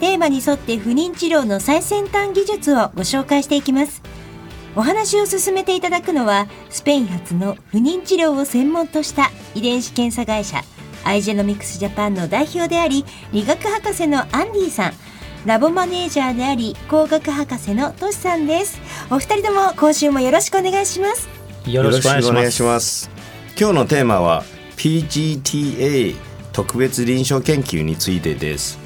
テーマに沿って不妊治療の最先端技術をご紹介していきます。お話を進めていただくのはスペイン発の不妊治療を専門とした遺伝子検査会社アイジェノミクスジャパンの代表であり理学博士のアンディさん。ラボマネージャーであり工学博士のトシさんです。お二人とも今週もよろしくお願いします。よろしくお願いします。今日のテーマは PGTA 特別臨床研究についてです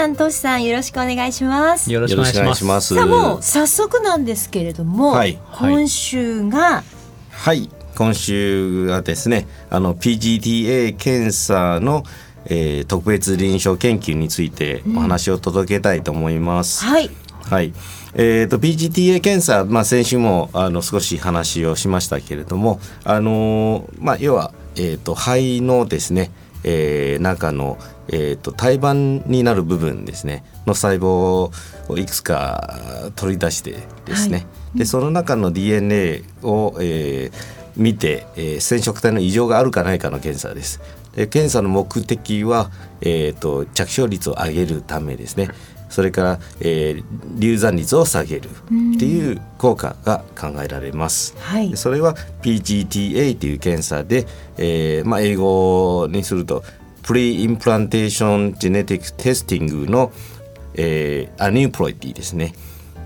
さん、トシさん、よろしくお願いします。よろしくお願いします。さあ、もう早速なんですけれども、はい今週が、はい今週はですねあの PGTA 検査の、えー特別臨床研究についてお話を届けたいと思います。はい、はい。えー、と PGTA 検査、まあ、先週もあの少し話をしましたけれども、あのーまあ、要は、えー、と肺のですね、えー中の、えー、と胎盤になる部分ですね。の細胞をいくつか取り出してですね、でその中の DNA を、えー見て、えー染色体の異常があるかないかの検査です。で検査の目的は、えー、と着床率を上げるためですね。それから、えー流産率を下げるっていう効果が考えられます。はい。でそれは PGTA という検査で、えーまあ、英語にすると Pre-Implantation Genetic Testing の、えー Aneuploidy ですね。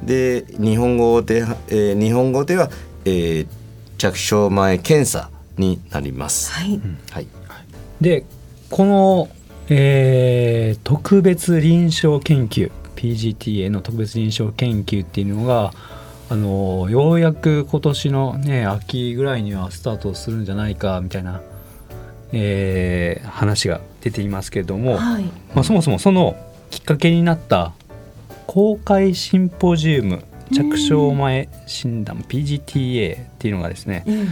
で日本語で、えー日本語では、えー着床前検査になります。はい、はいでこの、えー特別臨床研究 PGTA の特別臨床研究っていうのがあのようやく今年のね秋ぐらいにはスタートするんじゃないかみたいな、えー話が出ていますけれども、はい、まあ、そもそもそのきっかけになった公開シンポジウム着床前診断 PGTA っていうのがですねうん、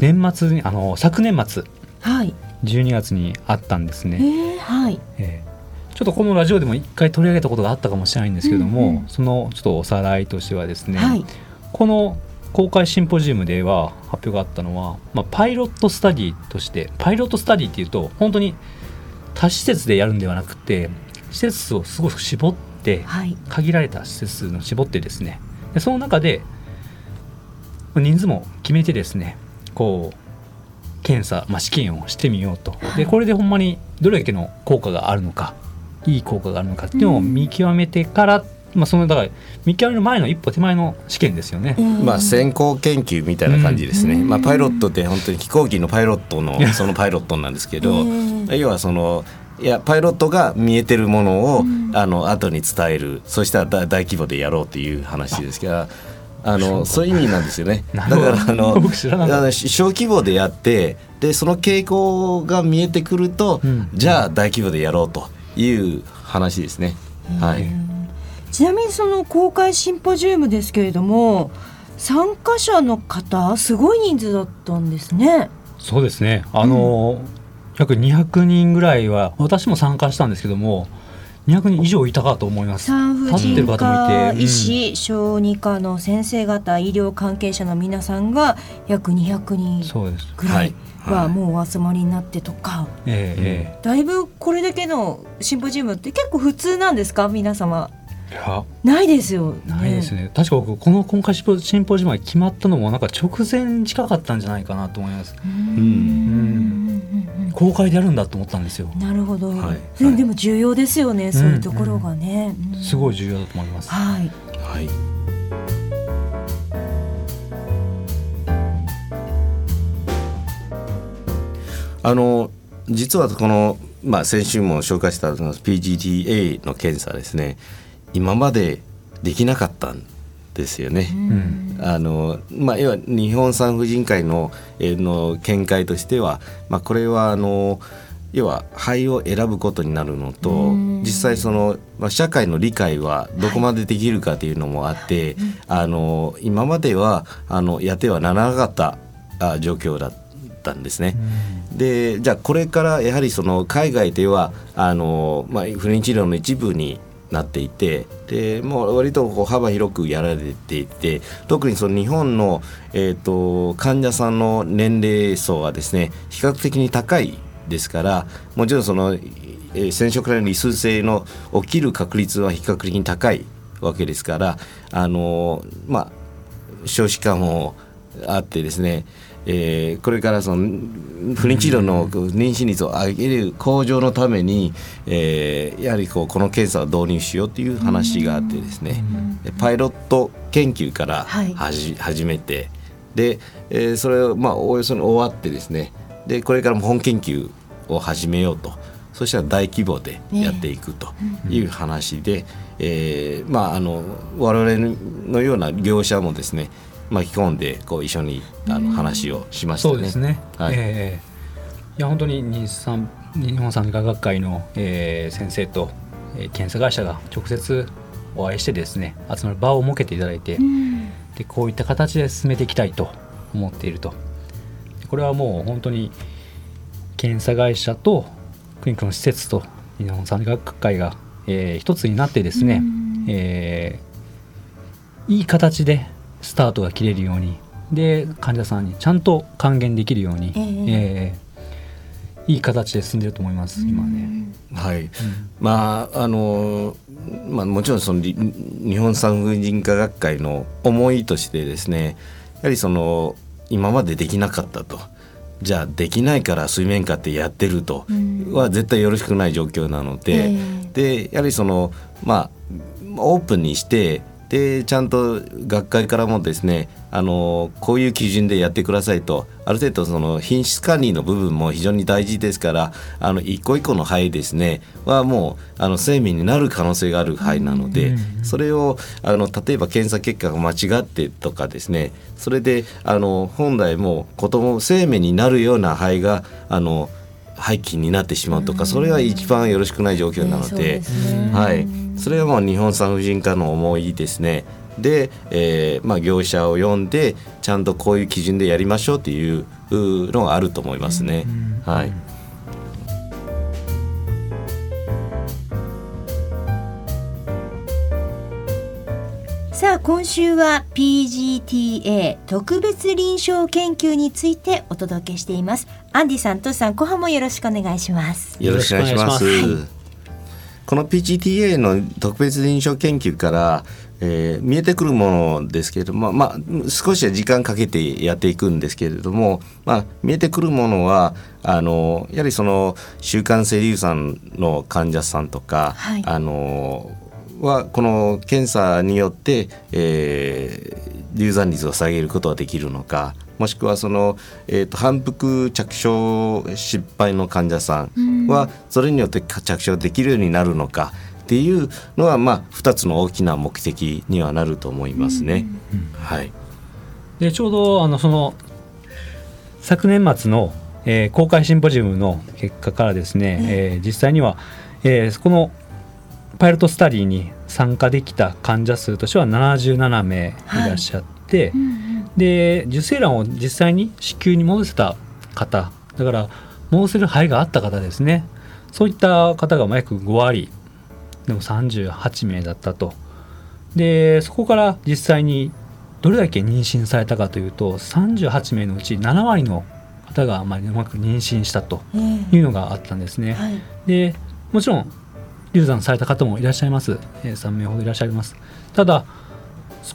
年末にあの昨年末はい、12月にあったんですえね、ー、はい、ええちょっとこのラジオでも一回取り上げたことがあったかもしれないんですけども、うんうん。そのちょっとおさらいとしてはですね、はい、この公開シンポジウムでは発表があったのは、まあ、パイロットスタディとしてパイロットスタディっていうと本当に多施設でやるんではなくて施設数をすごく絞ってはい、限られた施設数の絞ってですね。でその中で人数も決めてですねこう検査、まあ、試験をしてみようと。でこれでほんまにどれだけの効果があるのかいい効果があるのかっていうのを見極めてから、まあ、そのだから見極める前の一歩手前の試験ですよね。うんまあ、先行研究みたいな感じですね、うんまあ、パイロットって本当に飛行機のパイロットのそのパイロットなんですけど、え要はそのいやパイロットが見えてるものを、うんあの後に伝えるそしたら大大規模でやろうという話ですから。あのそういう意味なんですよね。だからあの 小規模でやってでその傾向が見えてくると、うんじゃあ大規模でやろうという話ですね。はい。ちなみにその公開シンポジウムですけれども参加者の方すごい人数だったんですね。そうですね。あの、約200人ぐらいは私も参加したんですけども200人以上いたかと思います。産婦人科て、医師、小児科の先生方医療関係者の皆さんが約200うん人。ぐらいはい。はもうお集まりになってとか、ええ。だいぶこれだけのシンポジウムって結構普通なんですか？皆様ないですよ、ね、ないですね。確か僕この今回シンポシンポジウムが決まったのもなんか直前に近かったんじゃないかなと思います。うーん公開でやるんだと思ったんですよ。なるほど、はいうんでも重要ですよね、そういうところがね、うんすごい重要だと思います。はいはいあの実はこの、まあ、先週も紹介した PGTA の検査ですね今までできなかったんですよね。うんあのまあ、要は日本産婦人科医の,、えーの見解としては、まあ、これはあの要は肺を選ぶことになるのとうん実際その、まあ、社会の理解はどこまでできるかというのもあって、あの今まではあのやってはならなかったあ状況だったんですね。でじゃあこれからやはりその海外ではあの、まあ、不妊治療の一部になっていてでもう割とこう幅広くやられていて特にその日本の、えー、と患者さんの年齢層はですね比較的に高いですからもちろんその、えー染色体の異数性の起きる確率は比較的に高いわけですからあのまあ少子化もあってですね、えーこれからその不妊治療の妊娠率を上げる向上のために、えーやはりこうこの検査を導入しようという話があってですね、でパイロット研究からはい。はじ、始めてで、えーそれをまあおおよそに終わってですね。でこれからも本研究を始めようと。そしたら大規模でやっていくという話で、えーまああの我々のような業者もですね巻き込んでこう一緒にあの話をしましたね。そうですね。はい。ええいや本当に日産日本産科学会の、えー先生と、えー検査会社が直接お会いしてですね集まる場を設けていただいて、でこういった形で進めていきたいと思っていると。でこれはもう本当に検査会社とクリニックの施設と日本産科学会が、えー一つになってですね、えーいい形でスタートが切れるように。で患者さんにちゃんと還元できるように、ええ。えーいい形で進んでると思います、今ね。はい、まああのまあもちろんそのり日本産婦人科学会の思いとしてですねやはりその今までできなかったと。じゃあできないから水面下ってやってると。は絶対よろしくない状況なので、でやはりそのまあオープンにしてでちゃんと学会からもですねあのこういう基準でやってくださいと。ある程度その品質管理の部分も非常に大事ですからあの一個一個の肺ですねはもうあの生命になる可能性がある肺なので、それをあの例えば検査結果が間違ってとかですねそれであの本来もう子供生命になるような肺があの廃棄になってしまうとか、それは一番よろしくない状況なのではい、それはもう日本産婦人科の思いですね。で、えーまあ、業者を呼んでちゃんとこういう基準でやりましょうっていうのがあると思いますね。はい、さあ今週は PGTA 特別臨床研究についてお届けしていますアンディさんトシさん後半もよろしくお願いしますよろしくお願いします。この PGTA の特別臨床研究から、えー見えてくるものですけれども、まあ、少しは時間かけてやっていくんですけれども、まあ、見えてくるものはあのやはりその週刊性硫酸の患者さんとか、はい。あのはこの検査によって、えー流産率を下げることができるのかもしくはその、えーと反復着床失敗の患者さんはそれによって着床できるようになるのかっていうのは、まあ、2つの大きな目的にはなると思いますね。はい、でちょうどあのその昨年末の、えー公開シンポジウムの結果からですね、えー実際には、えーこのパイロットスタディに参加できた患者数としては77名いらっしゃって、で受精卵を実際に子宮に戻せた方だから戻せる肺があった方ですね。そういった方がまあ約5割。でも38名だったと。でそこから実際にどれだけ妊娠されたかというと38名のうち7割の方がまあうまく妊娠したとえいうのがあったんですね。はい。でもちろん流産された方もいらっしゃいます、えー3名ほどいらっしゃいます。ただ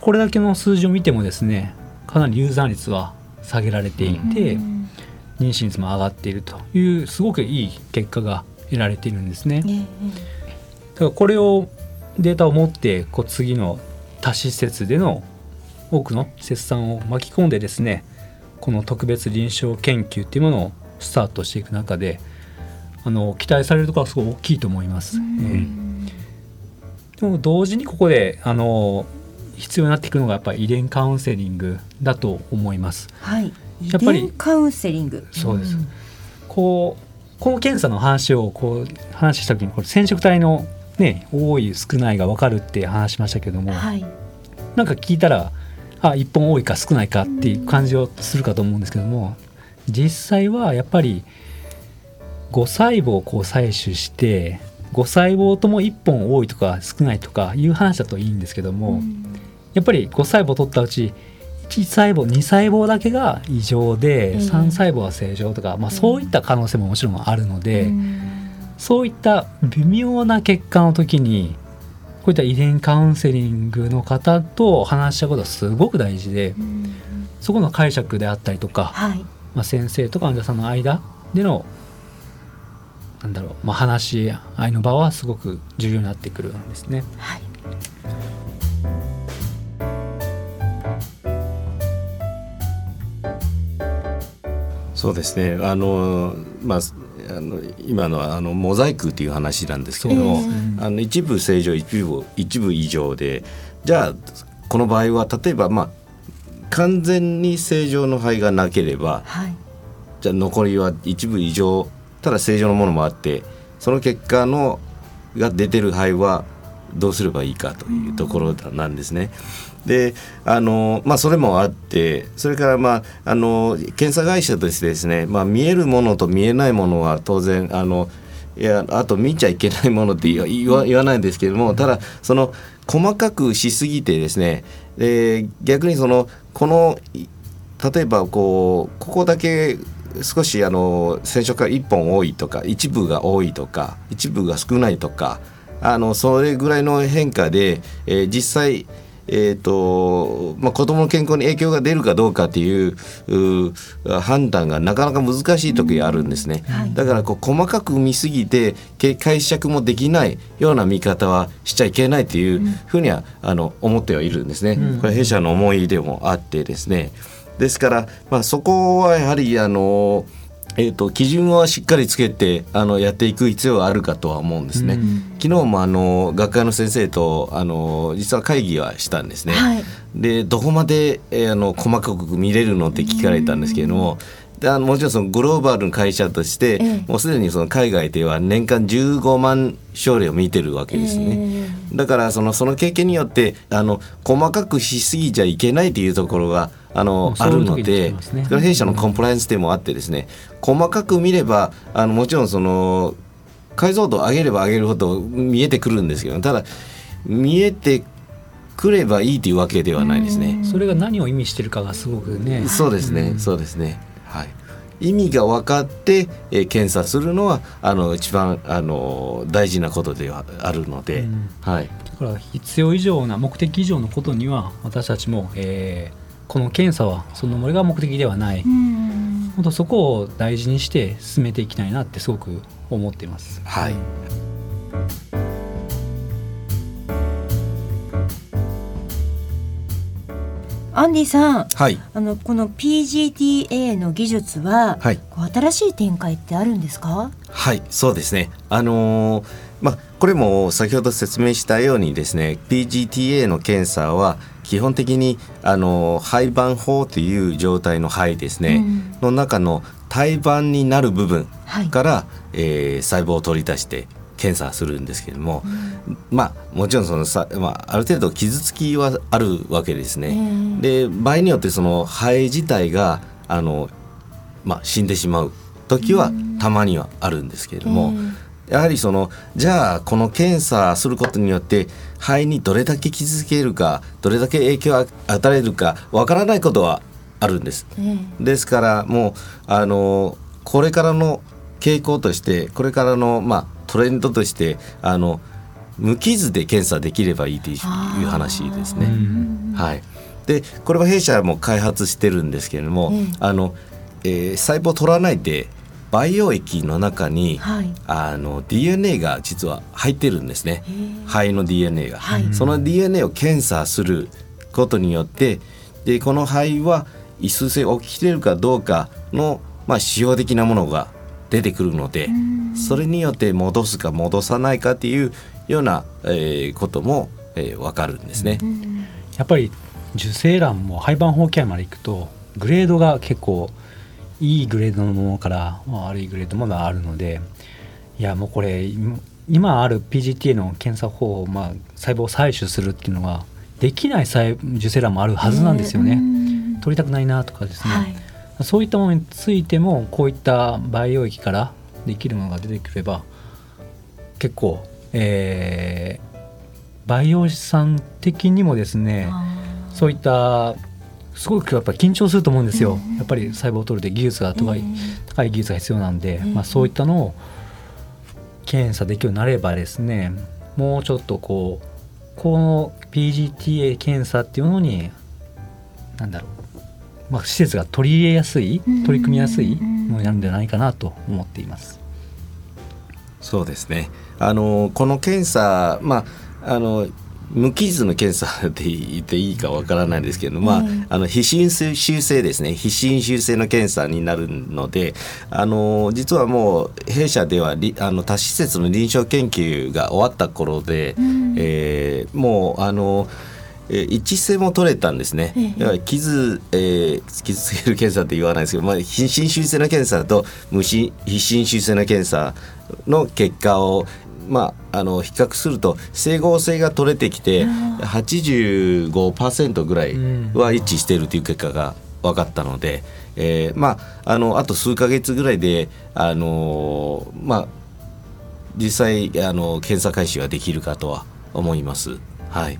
これだけの数字を見てもですねかなり流産率は下げられていて、妊娠率も上がっているというすごくいい結果が得られているんですね。だからこれをデータを持ってこう次の多施設での多くの施設さんを巻き込んでですねこの特別臨床研究っていうものをスタートしていく中であの期待されるところはすごい大きいと思います。えー、でも同時にここであの必要になってくるのがやっぱり遺伝カウンセリングだと思います。はい。やっぱりカウンセリング。そうです。うん、こうこの検査の話をこう話した時にこれ染色体のね多い少ないが分かるって話しましたけども、はい、なんか聞いたらあ1本多いか少ないかっていう感じをするかと思うんですけども実際はやっぱり5細胞をこう採取して5細胞とも1本多いとか少ないとかいう話だといいんですけども、やっぱり5細胞取ったうち1細胞2細胞だけが異常で、3細胞は正常とか、まあ、そういった可能性ももちろんあるので、そういった微妙な結果の時にこういった遺伝カウンセリングの方と話したことはすごく大事で、そこの解釈であったりとか、はい、まあ、先生とか患者さんの間でのなんだろう、まあ、話し合いの場はすごく重要になってくるんですね。はいそうですね。あの、まあ、あの今のあのモザイクっていう話なんですけども、あの一部正常一部一部異常でじゃあこの場合は例えばまあ完全に正常の肺がなければ、はい、じゃあ残りは一部異常ただ正常のものもあってその結果のが出てる肺はどうすればいいかというところなんですね。であのまあ、それもあってそれから、まあ、あの検査会社としてですね、まあ、見えるものと見えないものは当然あのいやあと見ちゃいけないものって言わ言わないんですけれどもただその細かくしすぎてですねで逆にそのこの例えばこうここだけ少しあの染色が1本多いとか一部が多いとか一部が少ないとかあのそれぐらいの変化で、えー、実際えーとまあ、子どもの健康に影響が出るかどうかっていう判断がなかなか難しい時があるんですね、はい、だからこう細かく見すぎて解釈もできないような見方はしちゃいけないというふうには、あの思ってはいるんですね、これ弊社の思いでもあってですね。ですから、まあ、そこはやはりあのえーと、基準はしっかりつけてあのやっていく必要があるかとは思うんですね。うん、昨日もあの学会の先生とあの実は会議はしたんですね。はい、でどこまで、えー、あの細かく見れるのって聞かれたんですけれども。であのもちろんそのグローバルの会社として、ええ、もうすでにその海外では年間15万症例を見てるわけですね、えー、だからそのその経験によってあの細かくしすぎちゃいけないというところがあのあるので、ね、弊社のコンプライアンスでもあってですね細かく見ればあのもちろんその解像度を上げれば上げるほど見えてくるんですけどただ見えてくればいいというわけではないですね。それが何を意味してるかがすごくね。そうですね、そうですね。はい。意味が分かって、えー、検査するのはあの一番あの大事なことではあるので、はい。だから必要以上な目的以上のことには私たちも、えー、この検査はそのもれが目的ではない、本当そこを大事にして進めていきたいなってすごく思っています。はい、アンディさん、はい、あのこの PGTA の技術は、はい、新しい展開ってあるんですか？はいそうですね。あのー、まあこれも先ほど説明したようにですね PGTA の検査は基本的にあの胚盤法という状態の肺ですね、うん、の中の胎盤になる部分から、はい、えー、細胞を取り出して検査するんですけれども、うん、まあもちろんそのさ、まあ、ある程度傷つきはあるわけですね。えー、で場合によってその肺自体があの、まあ、死んでしまう時はたまにはあるんですけれども。えーやはりそのじゃあこの検査することによって肺にどれだけ傷つけるかどれだけ影響を与えるかわからないことはあるんです。うん、ですからもうあのこれからの傾向としてこれからのまあトレンドとしてあの無傷で検査できればいいという話ですね。はい、でこれは弊社も開発してるんですけれども、うん、あのえー細胞を取らないで培養液の中に、はい。あの DNA が実は入ってるんですね。肺の DNA が、はい。その DNA を検査することによってでこの肺は異数性起きてるかどうかの、まあ、指標的なものが出てくるのでそれによって戻すか戻さないかっていうような、えーことも、えー、分かるんですね。やっぱり受精卵も廃盤放棄までいくとグレードが結構いいグレードのものからまあ悪いグレードものがあるのでいやもうこれ今今ある PGTA の検査方法、まあ、細胞を採取するっていうのはできない細受精卵もあるはずなんですよね。うん。取りたくないなとかですね、はいそういったものについてもこういった培養液からできるものが出てくれば結構、えー培養士さん的にもですねそういったすごくやっぱ緊張すると思うんですよ、やっぱり細胞を取るって技術が高い,、高い技術が必要なんで、まあ、そういったのを検査できるようになればですねもうちょっとこうこの PGTA 検査っていうのになんだろう、まあ、施設が取り入れやすいうん。取り組みやすいものになるんじゃないかなと思っています。そうですね。あのこの検査、まああの無傷の検査って言っていいかわからないですけど、まあ、うん。あの非侵襲性ですね。非侵襲性の検査になるのであの実はもう弊社ではりあの多施設の臨床研究が終わった頃で、うん。えーもうあのえー一致性も取れたんですね。ええだから傷、えー傷つける検査って言わないですけど、まあ、非侵襲性の検査と無侵非侵襲性の検査の結果を、まあ、あの比較すると整合性が取れてきて85%ぐらいは一致しているという結果が分かったので、えーまあ、あのあと数ヶ月ぐらいで、あのーまあ、実際あの検査開始はできるかとは思います。はい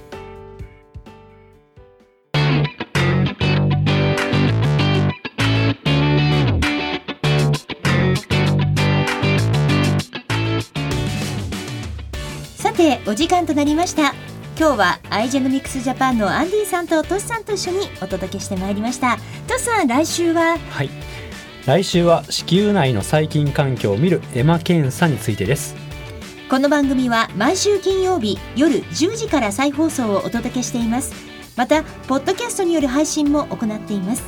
てお時間となりました。今日はアイジェノミクスジャパンのアンディさんとトシさんと一緒にお届けしてまいりました。トシさん来週は？はい。来週は子宮内の細菌環境を見るエマ検査についてです。この番組は毎週金曜日夜10時から再放送をお届けしています。またポッドキャストによる配信も行っています。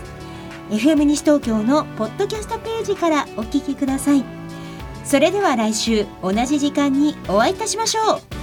FM 西東京のポッドキャストページからお聞きください。それでは来週同じ時間にお会いいたしましょう